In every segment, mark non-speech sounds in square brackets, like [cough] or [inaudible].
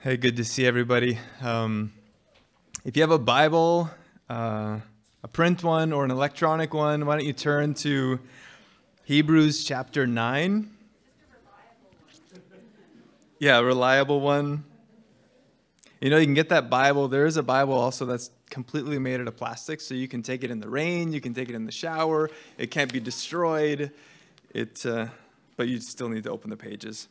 Hey, good to see everybody. Um, if you have a Bible, uh, a print one or an electronic one, why don't you turn to Hebrews chapter 9? Yeah, reliable one. You know, you can get that Bible. There is a Bible also that's completely made out of plastic, so you can take it in the rain, you can take it in the shower. It can't be destroyed. It, uh, but you still need to open the pages.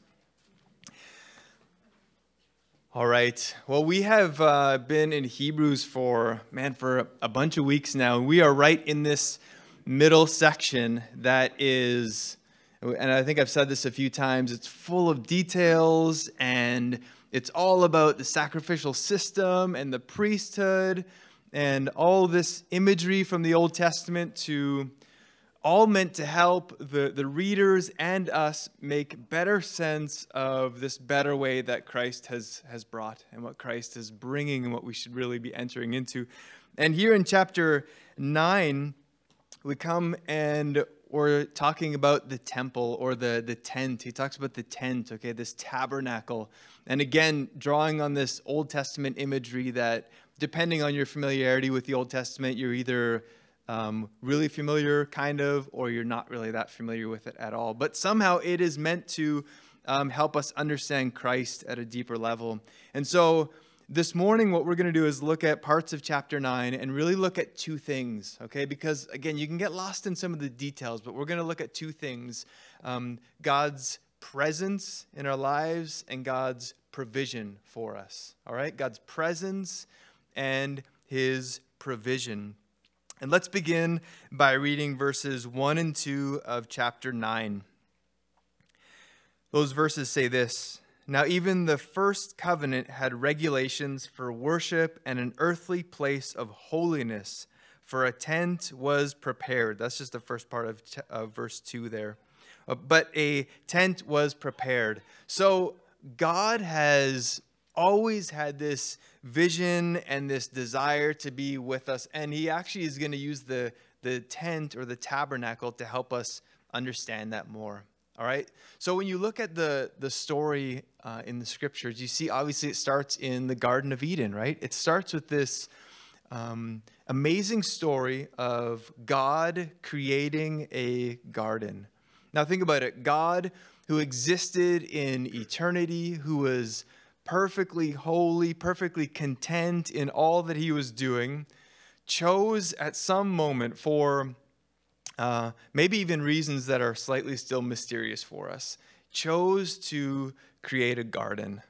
All right. Well, we have uh, been in Hebrews for, man, for a bunch of weeks now. We are right in this middle section that is, and I think I've said this a few times, it's full of details and it's all about the sacrificial system and the priesthood and all this imagery from the Old Testament to all meant to help the, the readers and us make better sense of this better way that Christ has, has brought and what Christ is bringing and what we should really be entering into. And here in chapter 9, we come and we're talking about the temple or the, the tent. He talks about the tent, okay, this tabernacle. And again, drawing on this Old Testament imagery that, depending on your familiarity with the Old Testament, you're either um, really familiar, kind of, or you're not really that familiar with it at all. But somehow it is meant to um, help us understand Christ at a deeper level. And so this morning, what we're going to do is look at parts of chapter 9 and really look at two things, okay? Because again, you can get lost in some of the details, but we're going to look at two things um, God's presence in our lives and God's provision for us, all right? God's presence and his provision. And let's begin by reading verses 1 and 2 of chapter 9. Those verses say this Now, even the first covenant had regulations for worship and an earthly place of holiness, for a tent was prepared. That's just the first part of, of verse 2 there. Uh, but a tent was prepared. So, God has always had this vision and this desire to be with us. And he actually is going to use the, the tent or the tabernacle to help us understand that more. All right. So when you look at the, the story uh, in the scriptures, you see obviously it starts in the Garden of Eden, right? It starts with this um, amazing story of God creating a garden. Now think about it God who existed in eternity, who was perfectly holy, perfectly content in all that he was doing, chose at some moment for uh, maybe even reasons that are slightly still mysterious for us, chose to create a garden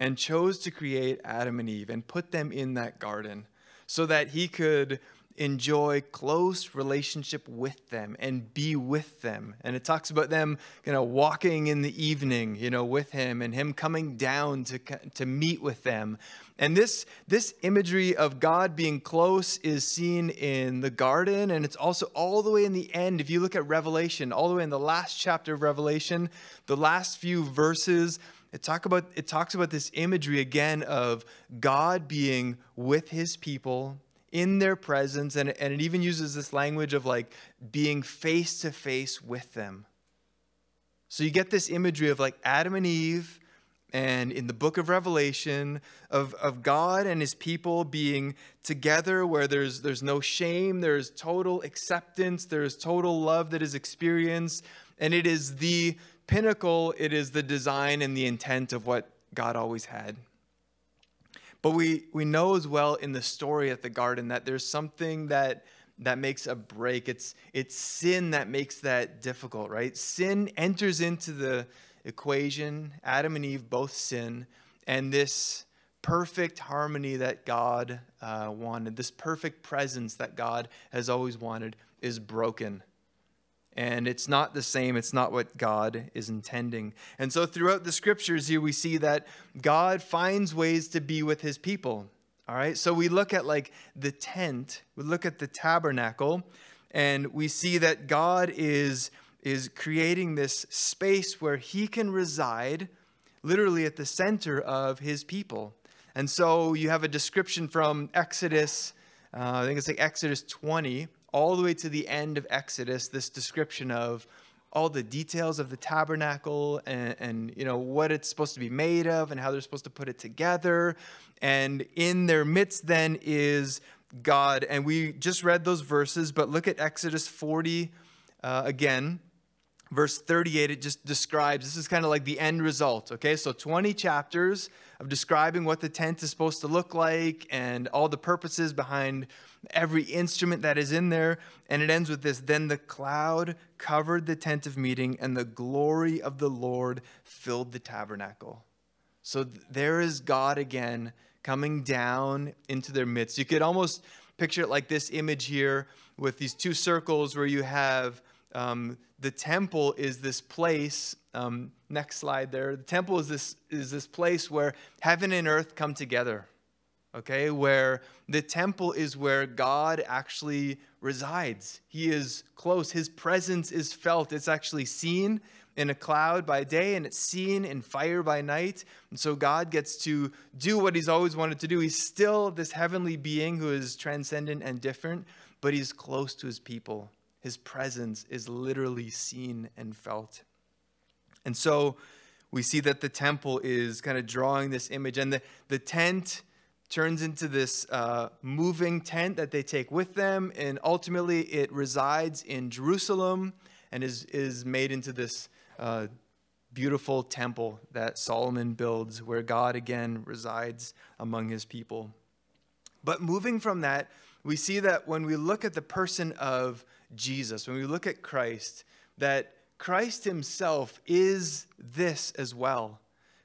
and chose to create Adam and Eve and put them in that garden so that he could enjoy close relationship with them and be with them. And it talks about them, you know, walking in the evening, you know, with him and him coming down to, to meet with them. And this, this imagery of God being close is seen in the garden, and it's also all the way in the end. If you look at Revelation, all the way in the last chapter of Revelation, the last few verses, it talk about it talks about this imagery again of God being with his people in their presence. And, and it even uses this language of like being face to face with them. So you get this imagery of like Adam and Eve, and in the book of Revelation, of, of God and his people being together where there's, there's no shame, there's total acceptance, there's total love that is experienced. And it is the pinnacle, it is the design and the intent of what God always had. But we, we know as well in the story at the garden that there's something that that makes a break. It's it's sin that makes that difficult, right? Sin enters into the equation. Adam and Eve both sin, and this perfect harmony that God uh, wanted, this perfect presence that God has always wanted, is broken and it's not the same. It's not what God is intending. And so throughout the scriptures here, we see that God finds ways to be with his people. All right, so we look at like the tent, we look at the tabernacle, and we see that God is, is creating this space where he can reside literally at the center of his people. And so you have a description from Exodus, uh, I think it's like Exodus 20 all the way to the end of Exodus, this description of all the details of the tabernacle and, and you know what it's supposed to be made of and how they're supposed to put it together. And in their midst then is God. And we just read those verses, but look at Exodus 40 uh, again. Verse 38, it just describes this is kind of like the end result. Okay, so 20 chapters of describing what the tent is supposed to look like and all the purposes behind every instrument that is in there. And it ends with this Then the cloud covered the tent of meeting, and the glory of the Lord filled the tabernacle. So there is God again coming down into their midst. You could almost picture it like this image here with these two circles where you have um, the temple is this place. Um, next slide there. The temple is this is this place where heaven and earth come together okay, where the temple is where God actually resides. He is close, His presence is felt. It's actually seen in a cloud by day and it's seen in fire by night. And so God gets to do what He's always wanted to do. He's still this heavenly being who is transcendent and different, but He's close to His people. His presence is literally seen and felt. And so, we see that the temple is kind of drawing this image, and the, the tent turns into this uh, moving tent that they take with them, and ultimately it resides in Jerusalem and is, is made into this uh, beautiful temple that Solomon builds, where God again resides among his people. But moving from that, we see that when we look at the person of Jesus, when we look at Christ, that Christ himself is this as well.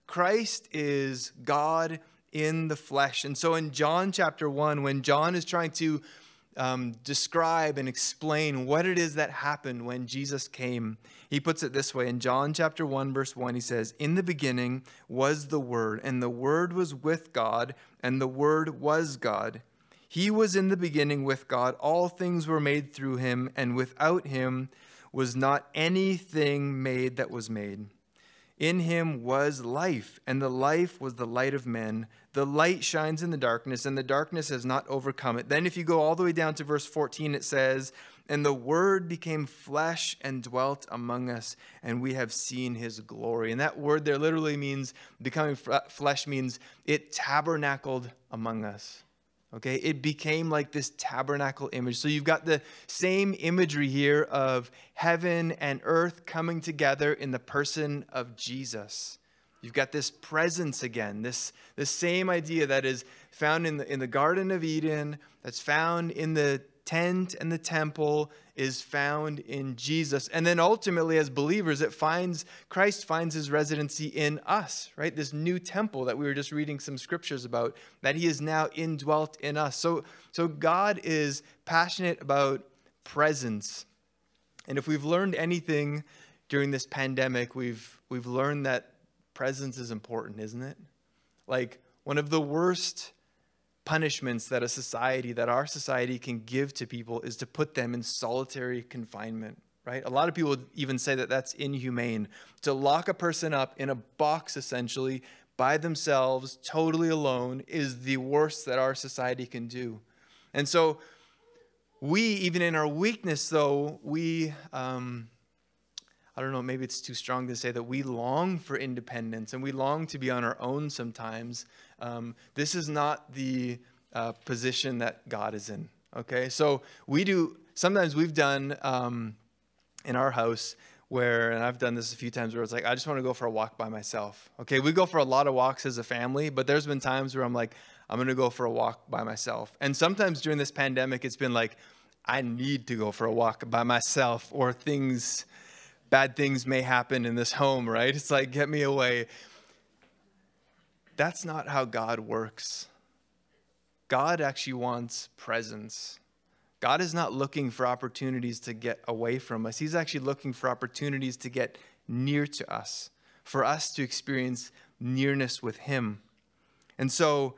Christ is God in the flesh. And so in John chapter 1, when John is trying to um, describe and explain what it is that happened when Jesus came, he puts it this way in John chapter 1, verse 1, he says, In the beginning was the Word, and the Word was with God, and the Word was God. He was in the beginning with God. All things were made through him, and without him was not anything made that was made. In him was life, and the life was the light of men. The light shines in the darkness, and the darkness has not overcome it. Then, if you go all the way down to verse 14, it says, And the Word became flesh and dwelt among us, and we have seen his glory. And that word there literally means becoming flesh, means it tabernacled among us. Okay, it became like this tabernacle image. So you've got the same imagery here of heaven and earth coming together in the person of Jesus. You've got this presence again, this, this same idea that is found in the, in the Garden of Eden, that's found in the tent and the temple is found in Jesus. And then ultimately, as believers, it finds Christ finds his residency in us, right? This new temple that we were just reading some scriptures about, that he is now indwelt in us. So, so God is passionate about presence. And if we've learned anything during this pandemic, we've we've learned that presence is important, isn't it? Like one of the worst punishments that a society, that our society can give to people is to put them in solitary confinement, right? A lot of people even say that that's inhumane. To lock a person up in a box, essentially, by themselves, totally alone, is the worst that our society can do. And so, we, even in our weakness, though, we, um, I don't know, maybe it's too strong to say that we long for independence and we long to be on our own sometimes. Um, this is not the uh, position that God is in. Okay, so we do, sometimes we've done um, in our house where, and I've done this a few times where it's like, I just want to go for a walk by myself. Okay, we go for a lot of walks as a family, but there's been times where I'm like, I'm going to go for a walk by myself. And sometimes during this pandemic, it's been like, I need to go for a walk by myself or things bad things may happen in this home, right? It's like, get me away. That's not how God works. God actually wants presence. God is not looking for opportunities to get away from us. He's actually looking for opportunities to get near to us, for us to experience nearness with Him. And so,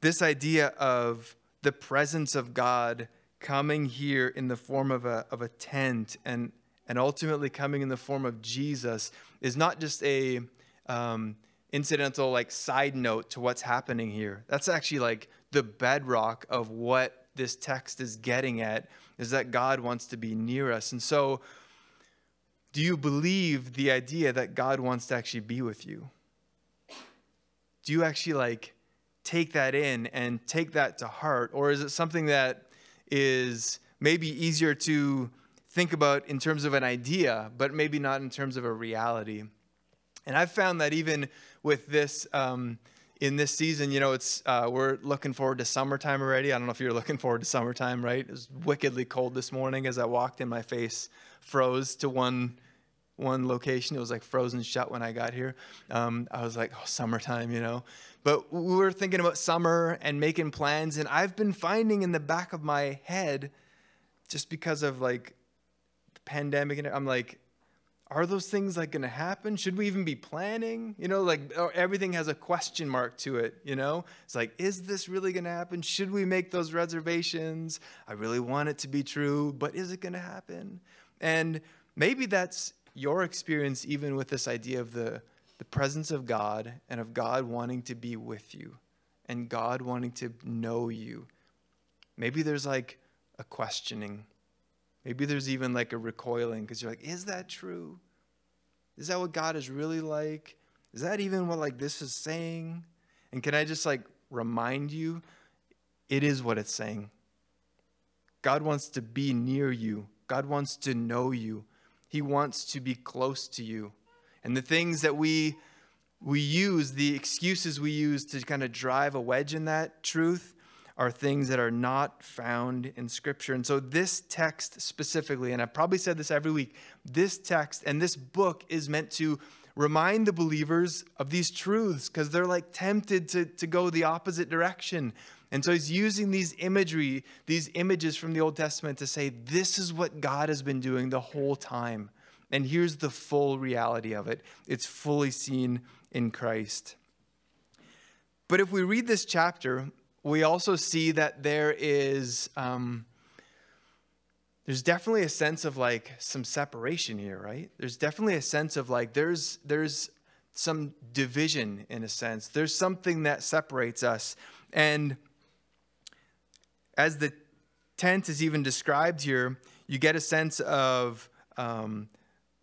this idea of the presence of God coming here in the form of a, of a tent and and ultimately coming in the form of Jesus is not just a um, incidental like side note to what's happening here. That's actually like the bedrock of what this text is getting at is that God wants to be near us. And so Do you believe the idea that God wants to actually be with you? Do you actually like take that in and take that to heart? Or is it something that is maybe easier to think about in terms of an idea, but maybe not in terms of a reality? And I've found that even with this, um, in this season, you know, it's uh, we're looking forward to summertime already. I don't know if you're looking forward to summertime, right? It was wickedly cold this morning as I walked in. My face froze to one one location. It was like frozen shut when I got here. Um, I was like, oh, summertime, you know. But we were thinking about summer and making plans, and I've been finding in the back of my head, just because of like pandemic, and I'm like, are those things like going to happen? Should we even be planning? You know, like oh, everything has a question mark to it, you know? It's like, is this really going to happen? Should we make those reservations? I really want it to be true, but is it going to happen? And maybe that's your experience even with this idea of the, the presence of God and of God wanting to be with you and God wanting to know you. Maybe there's like a questioning Maybe there's even like a recoiling because you're like, is that true? Is that what God is really like? Is that even what like this is saying? And can I just like remind you, it is what it's saying. God wants to be near you. God wants to know you. He wants to be close to you. And the things that we we use, the excuses we use to kind of drive a wedge in that truth, are things that are not found in Scripture. And so, this text specifically, and I've probably said this every week, this text and this book is meant to remind the believers of these truths because they're like tempted to, to go the opposite direction. And so he's using these imagery, these images from the Old Testament to say, this is what God has been doing the whole time. And here's the full reality of it it's fully seen in Christ. But if we read this chapter, we also see that there is um, there's definitely a sense of like some separation here right? There's definitely a sense of like there's there's some division in a sense. There's something that separates us. And as the tent is even described here you get a sense of um,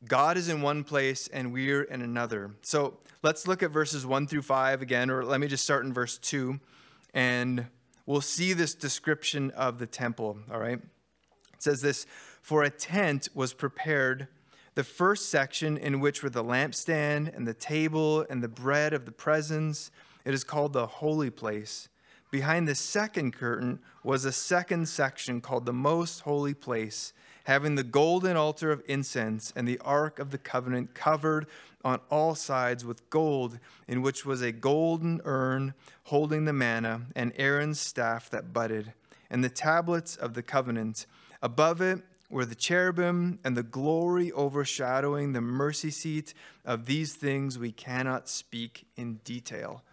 god is in one place and we're in another. So let's look at verses 1 through 5 again or let me just start in verse 2 and we'll see this description of the temple, all right? It says this For a tent was prepared, the first section in which were the lampstand and the table and the bread of the presence. It is called the holy place. Behind the second curtain was a second section called the most holy place, having the golden altar of incense and the ark of the covenant covered on all sides with gold, in which was a golden urn holding the manna, and Aaron's staff that budded, and the tablets of the covenant. Above it were the cherubim and the glory overshadowing the mercy seat. Of these things we cannot speak in detail.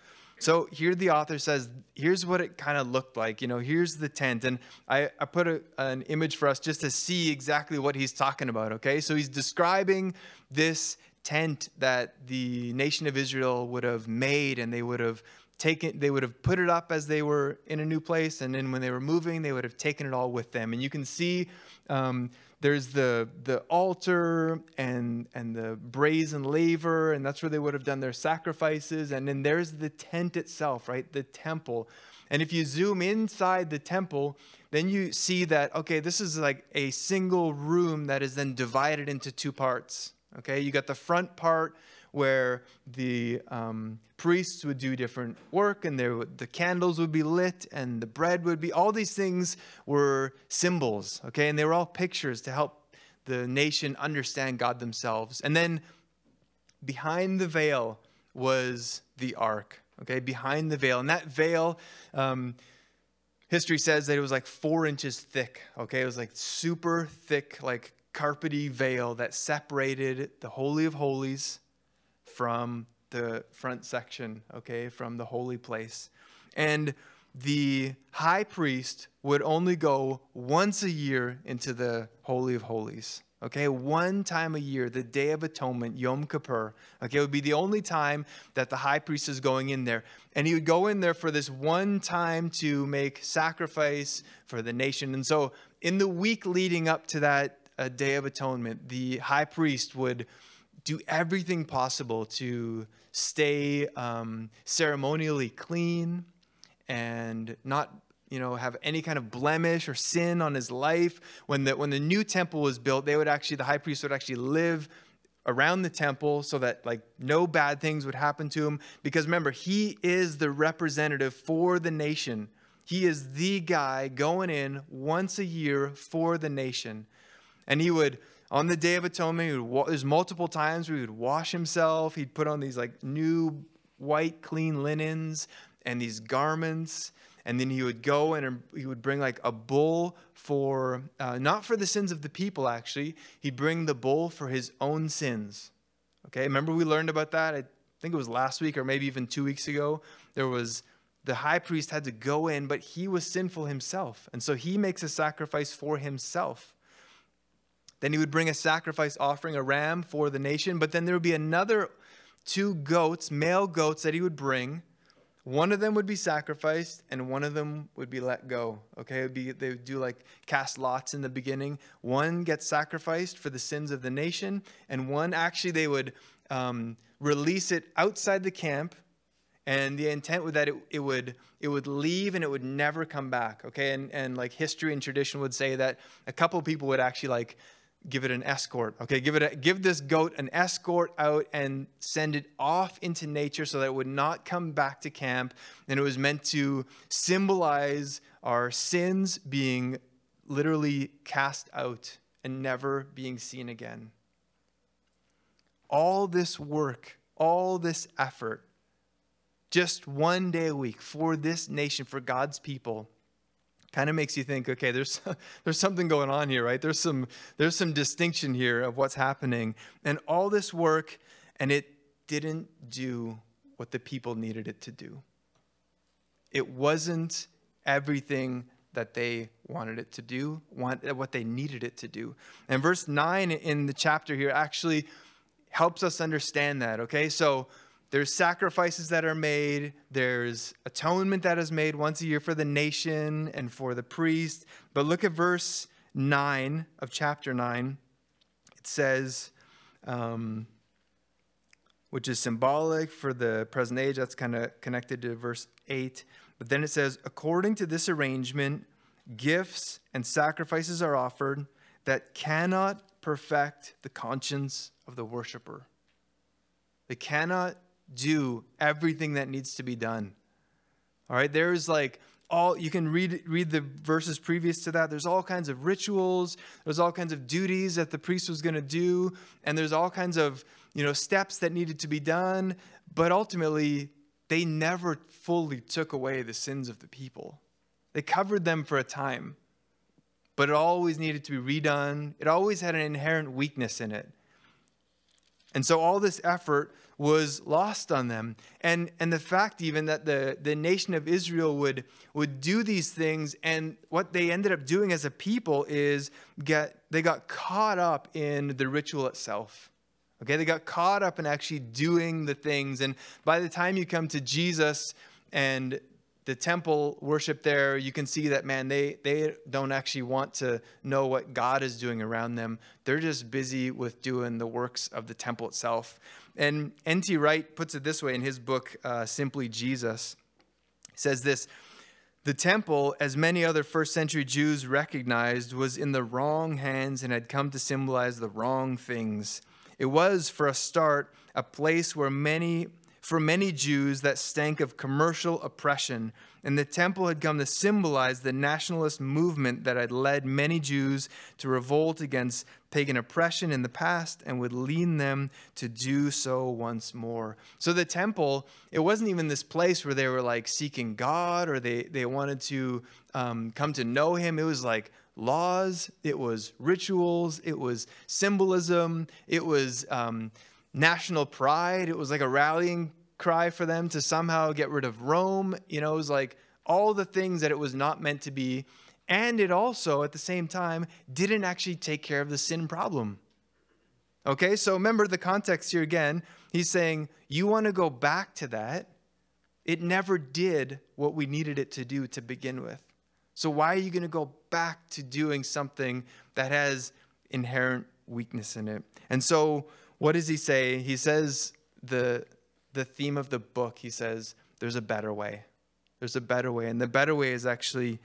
So here the author says, here's what it kind of looked like. You know, here's the tent. And I, I put a, an image for us just to see exactly what he's talking about, okay? So he's describing this tent that the nation of Israel would have made and they would have taken they would have put it up as they were in a new place and then when they were moving they would have taken it all with them. And you can see um, there's the the altar and and the brazen laver and that's where they would have done their sacrifices. And then there's the tent itself right? The temple. And if you zoom inside the temple then you see that okay this is like a single room that is then divided into two parts Okay, you got the front part where the um, priests would do different work and there the candles would be lit and the bread would be all these things were symbols okay? And they were all pictures to help the nation understand god themselves. And then behind the veil was the ark okay? Behind the veil. And that veil um, history says that it was like four inches thick okay? It was like super thick like carpety veil that separated the Holy of Holies from the front section, okay, from the holy place. And the high priest would only go once a year into the Holy of Holies. Okay, one time a year, the Day of Atonement, Yom Kippur. Okay, it would be the only time that the high priest is going in there. And he would go in there for this one time to make sacrifice for the nation. And so, in the week leading up to that a Day of Atonement, the high priest would do everything possible to stay um, ceremonially clean and not you know have any kind of blemish or sin on his life. When the when the new temple was built they would actually the high priest would actually live around the temple so that like no bad things would happen to him. Because remember he is the representative for the nation. He is the guy going in once a year for the nation and he would on the day of atonement would, there's multiple times where he would wash himself. He'd put on these like new white clean linens and these garments. And then he would go and he would bring like a bull for uh, not for the sins of the people actually. He'd bring the bull for his own sins. Okay remember we learned about that? I think it was last week or maybe even two weeks ago. There was the high priest had to go in but he was sinful himself. And so he makes a sacrifice for himself then he would bring a sacrifice offering a ram for the nation but then there would be another two goats male goats that he would bring one of them would be sacrificed and one of them would be let go. Okay, be, they would do like cast lots in the beginning. One gets sacrificed for the sins of the nation, and one actually they would um, release it outside the camp. And the intent was that it, it would it would leave and it would never come back. Okay, and and like history and tradition would say that a couple people would actually like give it an escort. Okay, give it a, give this goat an escort out and send it off into nature so that it would not come back to camp. And it was meant to symbolize our sins being literally cast out and never being seen again. All this work, all this effort, just one day a week for this nation, for God's people kind of makes you think okay there's [laughs] there's something going on here right? There's some there's some distinction here of what's happening. And all this work and it didn't do what the people needed it to do. It wasn't everything that they wanted it to do want, what they needed it to do. And verse 9 in the chapter here actually helps us understand that okay? So there's sacrifices that are made. There's atonement that is made once a year for the nation and for the priest. But look at verse 9 of chapter 9. It says, um, which is symbolic for the present age. That's kind of connected to verse 8. But then it says, according to this arrangement, gifts and sacrifices are offered that cannot perfect the conscience of the worshiper. They cannot do everything that needs to be done. All right, there's like all you can read read the verses previous to that. There's all kinds of rituals, there's all kinds of duties that the priest was going to do, and there's all kinds of, you know, steps that needed to be done, but ultimately they never fully took away the sins of the people. They covered them for a time, but it always needed to be redone. It always had an inherent weakness in it. And so all this effort was lost on them. And, and the fact even that the, the nation of Israel would, would do these things and what they ended up doing as a people is get, they got caught up in the ritual itself. Okay, they got caught up in actually doing the things. And by the time you come to Jesus and the temple worship there, you can see that, man, they, they don't actually want to know what God is doing around them. They're just busy with doing the works of the temple itself. And N.T. Wright puts it this way in his book, uh, Simply Jesus. He says this The temple, as many other first century Jews recognized, was in the wrong hands and had come to symbolize the wrong things. It was, for a start, a place where many for many Jews that stank of commercial oppression, and the temple had come to symbolize the nationalist movement that had led many Jews to revolt against pagan oppression in the past and would lead them to do so once more. So the temple, it wasn't even this place where they were like seeking God or they, they wanted to um, come to know Him. It was like, laws, it was rituals, it was symbolism, it was um, national pride. It was like a rallying cry for them to somehow get rid of Rome. You know, it was like all the things that it was not meant to be. And it also, at the same time, didn't actually take care of the sin problem. Okay, so remember the context here again. He's saying, You want to go back to that? It never did what we needed it to do to begin with. So why are you going to go back to doing something that has inherent weakness in it. And so, what does he say? He says the the theme of the book. He says there's a better way. There's a better way, and the better way is actually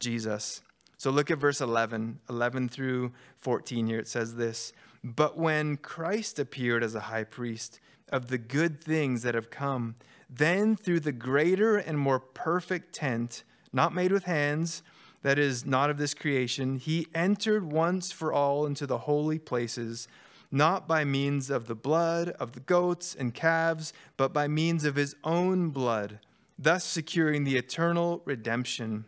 Jesus. So look at verse 11, 11 through 14 here. It says this But when Christ appeared as a high priest of the good things that have come, then through the greater and more perfect tent, not made with hands, that is not of this creation, he entered once for all into the holy places, not by means of the blood of the goats and calves, but by means of his own blood, thus securing the eternal redemption.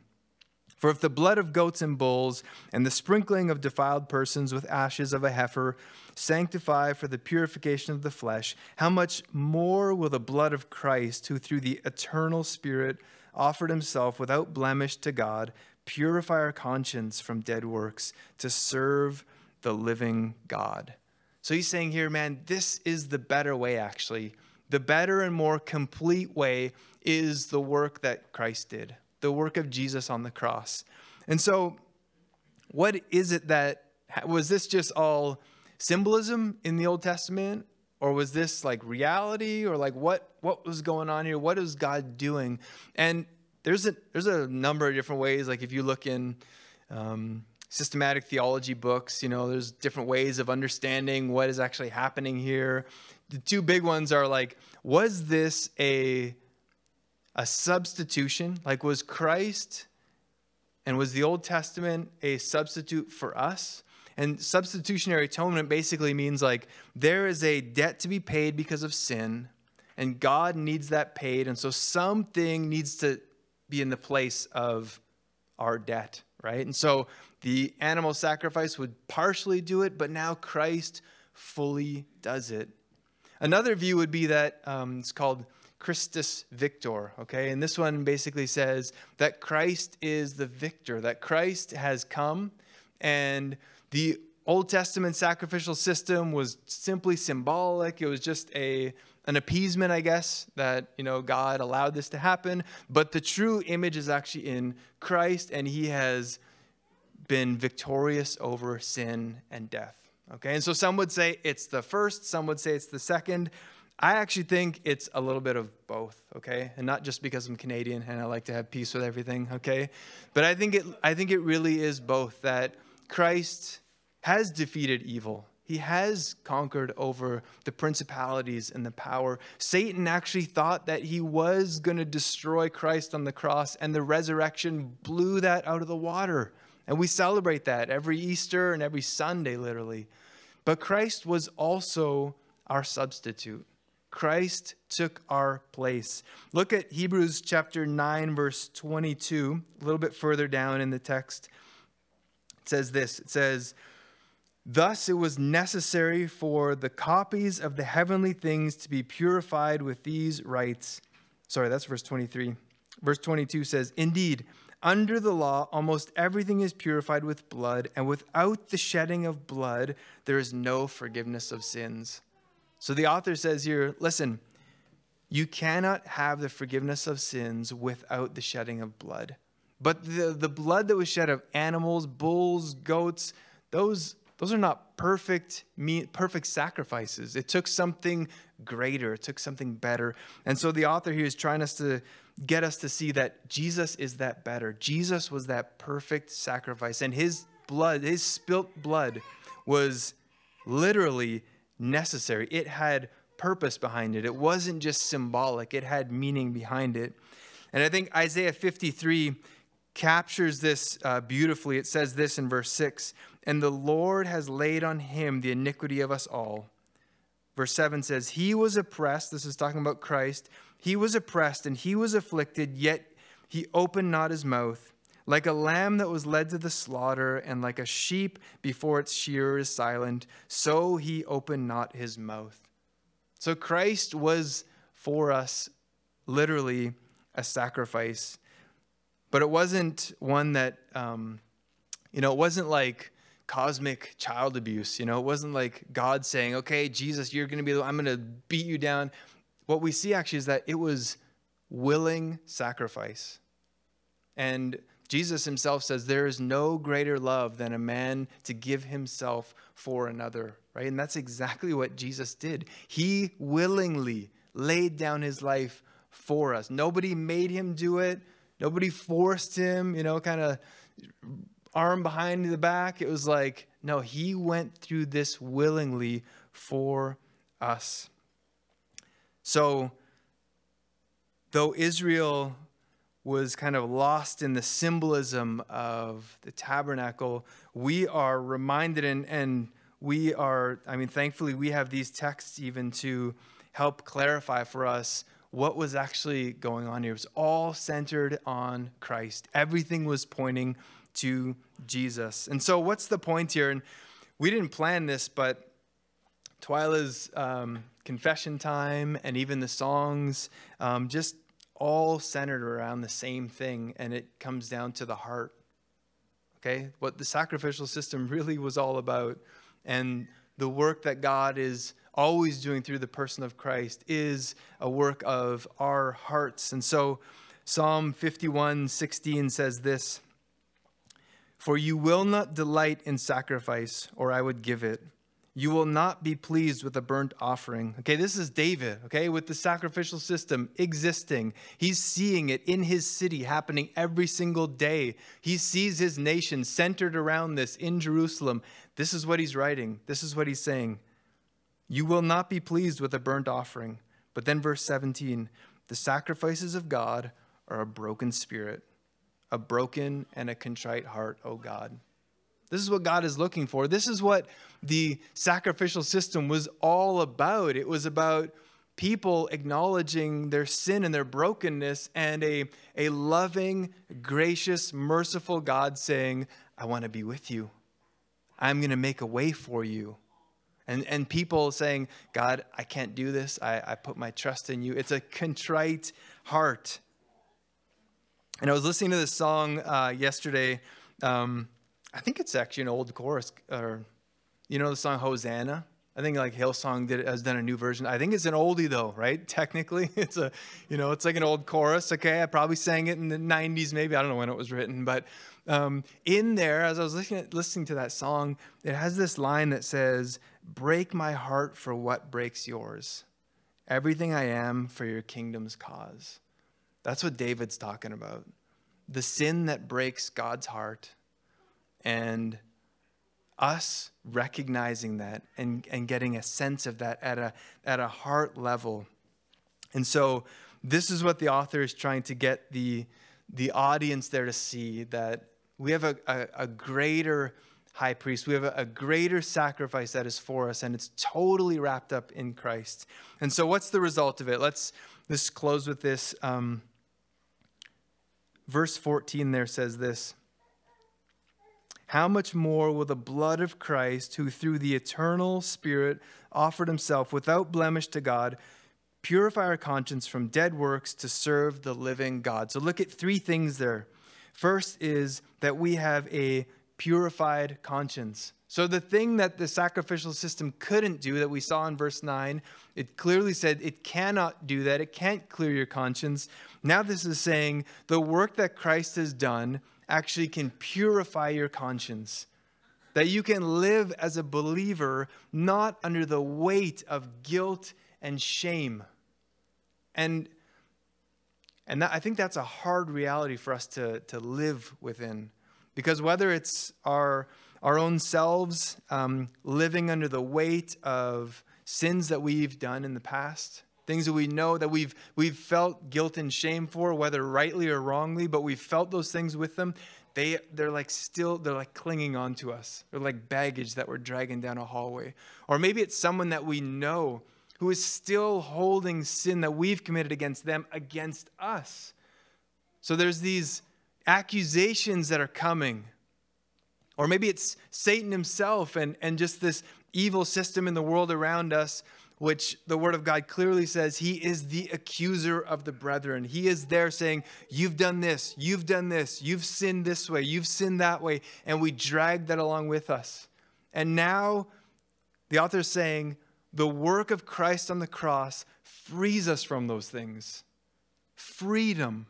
For if the blood of goats and bulls and the sprinkling of defiled persons with ashes of a heifer sanctify for the purification of the flesh, how much more will the blood of Christ, who through the eternal Spirit offered himself without blemish to God, purify our conscience from dead works to serve the living God? So he's saying here, man, this is the better way, actually. The better and more complete way is the work that Christ did the work of Jesus on the cross. And so, what is it that was this just all symbolism in the Old Testament? Or was this like reality? Or like what what was going on here? What is God doing? And there's a there's a number of different ways. Like if you look in um, systematic theology books, you know, there's different ways of understanding what is actually happening here. The two big ones are like, was this a a substitution? Like, was Christ and was the Old Testament a substitute for us? And substitutionary atonement basically means like there is a debt to be paid because of sin, and God needs that paid. And so something needs to be in the place of our debt, right? And so the animal sacrifice would partially do it, but now Christ fully does it. Another view would be that um, it's called Christus Victor, okay? And this one basically says that Christ is the victor, that Christ has come, and the Old Testament sacrificial system was simply symbolic. It was just a an appeasement, I guess, that you know God allowed this to happen. But the true image is actually in Christ, and He has been victorious over sin and death. Okay, and so some would say it's the first, some would say it's the second. I actually think it's a little bit of both, okay? And not just because I'm Canadian and I like to have peace with everything, okay? But I think it I think it really is both that Christ has defeated evil. He has conquered over the principalities and the power. Satan actually thought that he was going to destroy Christ on the cross, and the resurrection blew that out of the water. And we celebrate that every Easter and every Sunday, literally. But Christ was also our substitute. Christ took our place. Look at Hebrews chapter 9, verse 22, a little bit further down in the text. It says this It says, Thus it was necessary for the copies of the heavenly things to be purified with these rites. Sorry, that's verse 23. Verse 22 says, Indeed, under the law, almost everything is purified with blood, and without the shedding of blood, there is no forgiveness of sins. So the author says here listen, you cannot have the forgiveness of sins without the shedding of blood. But the, the blood that was shed of animals, bulls, goats, those, those are not perfect, perfect sacrifices. It took something greater, it took something better. And so the author here is trying us to get us to see that Jesus is that better. Jesus was that perfect sacrifice, and his blood, his spilt blood, was literally necessary. It had purpose behind it. It wasn't just symbolic, it had meaning behind it. And I think Isaiah 53 captures this uh, beautifully. It says this in verse 6 And the Lord has laid on him the iniquity of us all. Verse 7 says, He was oppressed. This is talking about Christ. He was oppressed and he was afflicted, yet he opened not his mouth. Like a lamb that was led to the slaughter, and like a sheep before its shearer is silent, so he opened not his mouth. So Christ was for us literally a sacrifice, but it wasn't one that, um, you know, it wasn't like cosmic child abuse. You know, it wasn't like God saying, okay, Jesus, you're going to be, I'm going to beat you down. What we see actually is that it was willing sacrifice. And Jesus himself says, There is no greater love than a man to give himself for another, right? And that's exactly what Jesus did. He willingly laid down his life for us. Nobody made him do it, nobody forced him, you know, kind of arm behind the back. It was like, no, he went through this willingly for us. So, though Israel was kind of lost in the symbolism of the tabernacle, we are reminded and, and we are, I mean, thankfully, we have these texts even to help clarify for us what was actually going on here. It was all centered on Christ, everything was pointing to Jesus. And so, what's the point here? And we didn't plan this, but Twyla's um, confession time and even the songs um, just all centered around the same thing, and it comes down to the heart. Okay? What the sacrificial system [laughs] really was all about, and the work that God is always doing through the person of Christ is a work of our hearts. And so, Psalm 51 16 says this For you will not delight in sacrifice, or I would give it. You will not be pleased with a burnt offering. Okay, this is David, okay, with the sacrificial system existing. He's seeing it in his city happening every single day. He sees his nation centered around this in Jerusalem. This is what he's writing. This is what he's saying. You will not be pleased with a burnt offering. But then, verse 17 the sacrifices of God are a broken spirit, a broken and a contrite heart, O God. This is what God is looking for. This is what the sacrificial system was all about. It was about people acknowledging their sin and their brokenness, and a, a loving, gracious, merciful God saying, I want to be with you. I'm going to make a way for you. And, and people saying, God, I can't do this. I, I put my trust in you. It's a contrite heart. And I was listening to this song uh, yesterday. Um, I think it's actually an old chorus, or you know the song Hosanna. I think like Hillsong did has done a new version. I think it's an oldie though, right? [laughs] Technically, it's a you know it's like an old chorus. Okay, I probably sang it in the '90s, maybe I don't know when it was written, but um, in there, as I was listening listening to that song, it has this line that says, "Break my heart for what breaks yours, everything I am for your kingdom's cause." That's what David's talking about. The sin that breaks God's heart and us recognizing that and, and getting a sense of that at a, at a heart level. And so, this is what the author is trying to get the, the audience there to see that we have a, a, a greater high priest, we have a, a greater sacrifice that is for us, and it's totally wrapped up in Christ. And so, what's the result of it? Let's, let's close with this. Um, verse 14 there says this how much more will the blood of Christ, who through the eternal Spirit offered himself without blemish to God, purify our conscience from dead works to serve the living God? So look at three things there. First is that we have a purified conscience. So the thing that the sacrificial system couldn't do that we saw in verse 9, it clearly said it cannot do that. It can't clear your conscience. Now this is saying the work that Christ has done actually can purify your conscience. That you can live as a believer not under the weight of guilt and shame. And, and that, I think that's a hard reality for us to, to live within. Because whether it's our, our own selves um, living under the weight of sins that we've done in the past, things that we know that we've, we've felt guilt and shame for, whether rightly or wrongly, but we've felt those things with them. They, they're like still, they're like clinging on to us. They're like baggage that we're dragging down a hallway. Or maybe it's someone that we know who is still holding sin that we've committed against them against us. So there's these accusations that are coming. Or maybe it's Satan himself and, and just this evil system in the world around us which the Word of God clearly says he is the accuser of the brethren. He is there saying, You've done this, you've done this, you've sinned this way, you've sinned that way, and we drag that along with us. And now the author is saying, The work of Christ on the cross frees us from those things. Freedom.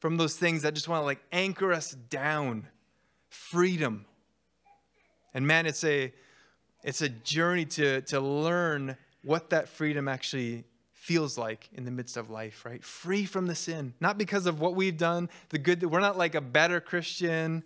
from those things that just want to like anchor us down. Freedom. And man, it's a it's a journey to to learn what that freedom actually feels like in the midst of life, right? Free from the sin, not because of what we've done, the good that we're not like a better Christian.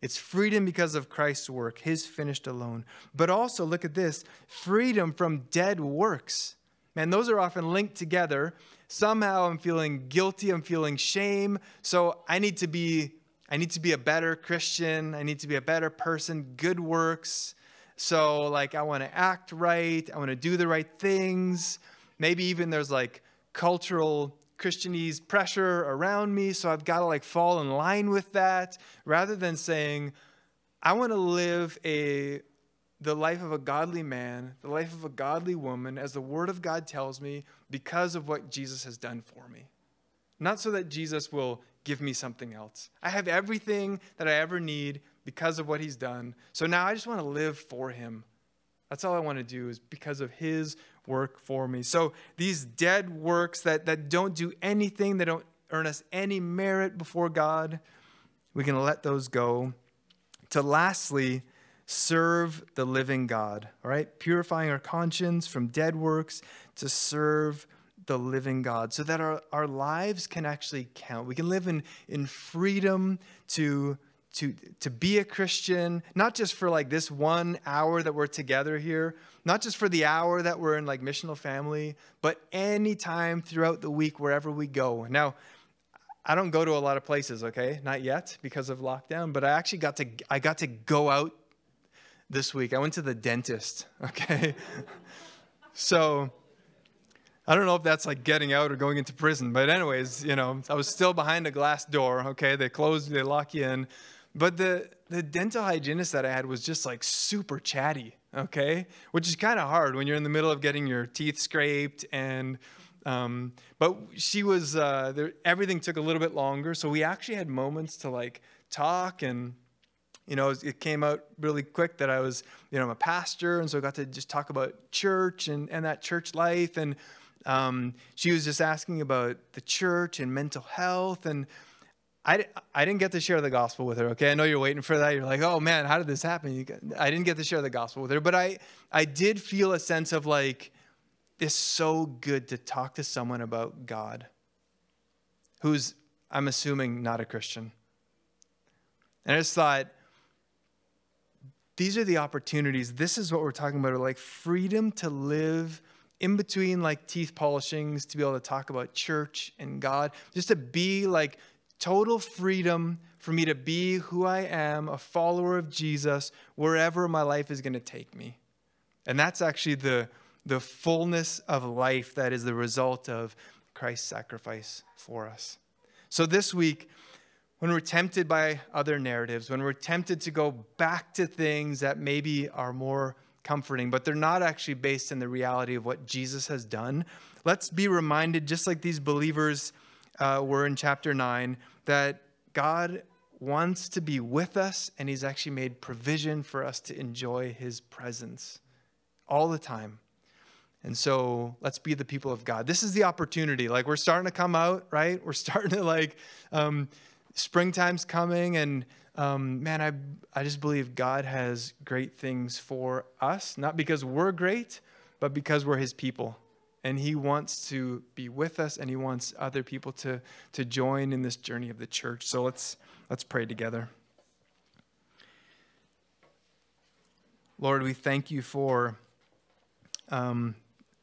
It's freedom because of Christ's work, his finished alone. But also, look at this freedom from dead works. Man, those are often linked together. Somehow I'm feeling guilty, I'm feeling shame. So I need to be I need to be a better Christian, I need to be a better person, good works. So like I want to act right, I want to do the right things. Maybe even there's like cultural Christianese pressure around me, so I've got to like fall in line with that rather than saying, I want to live a the life of a godly man, the life of a godly woman, as the Word of God tells me, because of what Jesus has done for me. Not so that Jesus will give me something else. I have everything that I ever need because of what He's done. So now I just want to live for Him. That's all I want to do is because of His work for me. So these dead works that, that don't do anything, that don't earn us any merit before God, we can let those go. To lastly, serve the living God, all right? Purifying our conscience from dead works to serve the living God so that our, our lives can actually count. We can live in, in freedom to to, to be a Christian, not just for like this one hour that we're together here, not just for the hour that we're in like missional family, but anytime throughout the week, wherever we go. Now, I don't go to a lot of places, okay? Not yet because of lockdown, but I actually got to I got to go out this week. I went to the dentist, [laughs] okay? so I don't know if that's like getting out or going into prison, but anyways, you know, I was still behind a glass door, okay? They close, they lock you in. But the, the dental hygienist that I had was just like super chatty, okay? Which is kind of hard when you're in the middle of getting your teeth scraped and um, but she was uh, there, everything took a little bit longer so we actually had moments to like talk and you know it came out really quick that i was you know i'm a pastor and so i got to just talk about church and, and that church life and um, she was just asking about the church and mental health and I, I didn't get to share the gospel with her. Okay, I know you're waiting for that. You're like, oh man, how did this happen? I didn't get to share the gospel with her, but I I did feel a sense of like, it's so good to talk to someone about God, who's I'm assuming not a Christian. And I just thought, these are the opportunities. This is what we're talking about, like freedom to live in between like teeth polishings to be able to talk about church and God, just to be like total freedom for me to be who I am, a follower of Jesus, wherever my life is going to take me. And that's actually the, the fullness of life that is the result of Christ's sacrifice for us. So this week, when we're tempted by other narratives, when we're tempted to go back to things that maybe are more comforting, but they're not actually based in the reality of what Jesus has done, let's be reminded, just like these believers uh, were in chapter 9 that God wants to be with us and He's actually made provision for us to enjoy His presence all the time. And so let's be the people of God. This is the opportunity. Like we're starting to come out, right? We're [laughs] starting to like, um, springtime's coming, and um, man, I I just believe God has great things for us, not because we're great, but because we're His people. And he wants to be with us and he wants other people to, to join in this journey of the church. So let's let's pray together. Lord we thank you for um,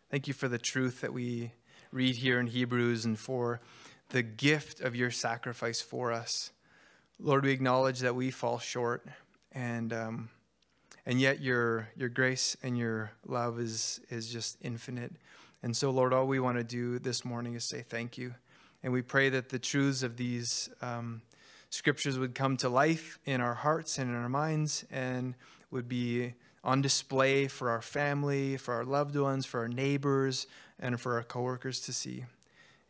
thank you for the truth that we read here in hebrews and for the gift of your sacrifice for us lord we acknowledge that we fall short and um, and yet your your grace and your love is is just infinite and so, Lord, all we want to do this morning is say thank you. And we pray that the truths of these um, scriptures would come to life in our hearts and in our minds and would be on display for our family, for our loved ones, for our neighbors, and for our coworkers to see.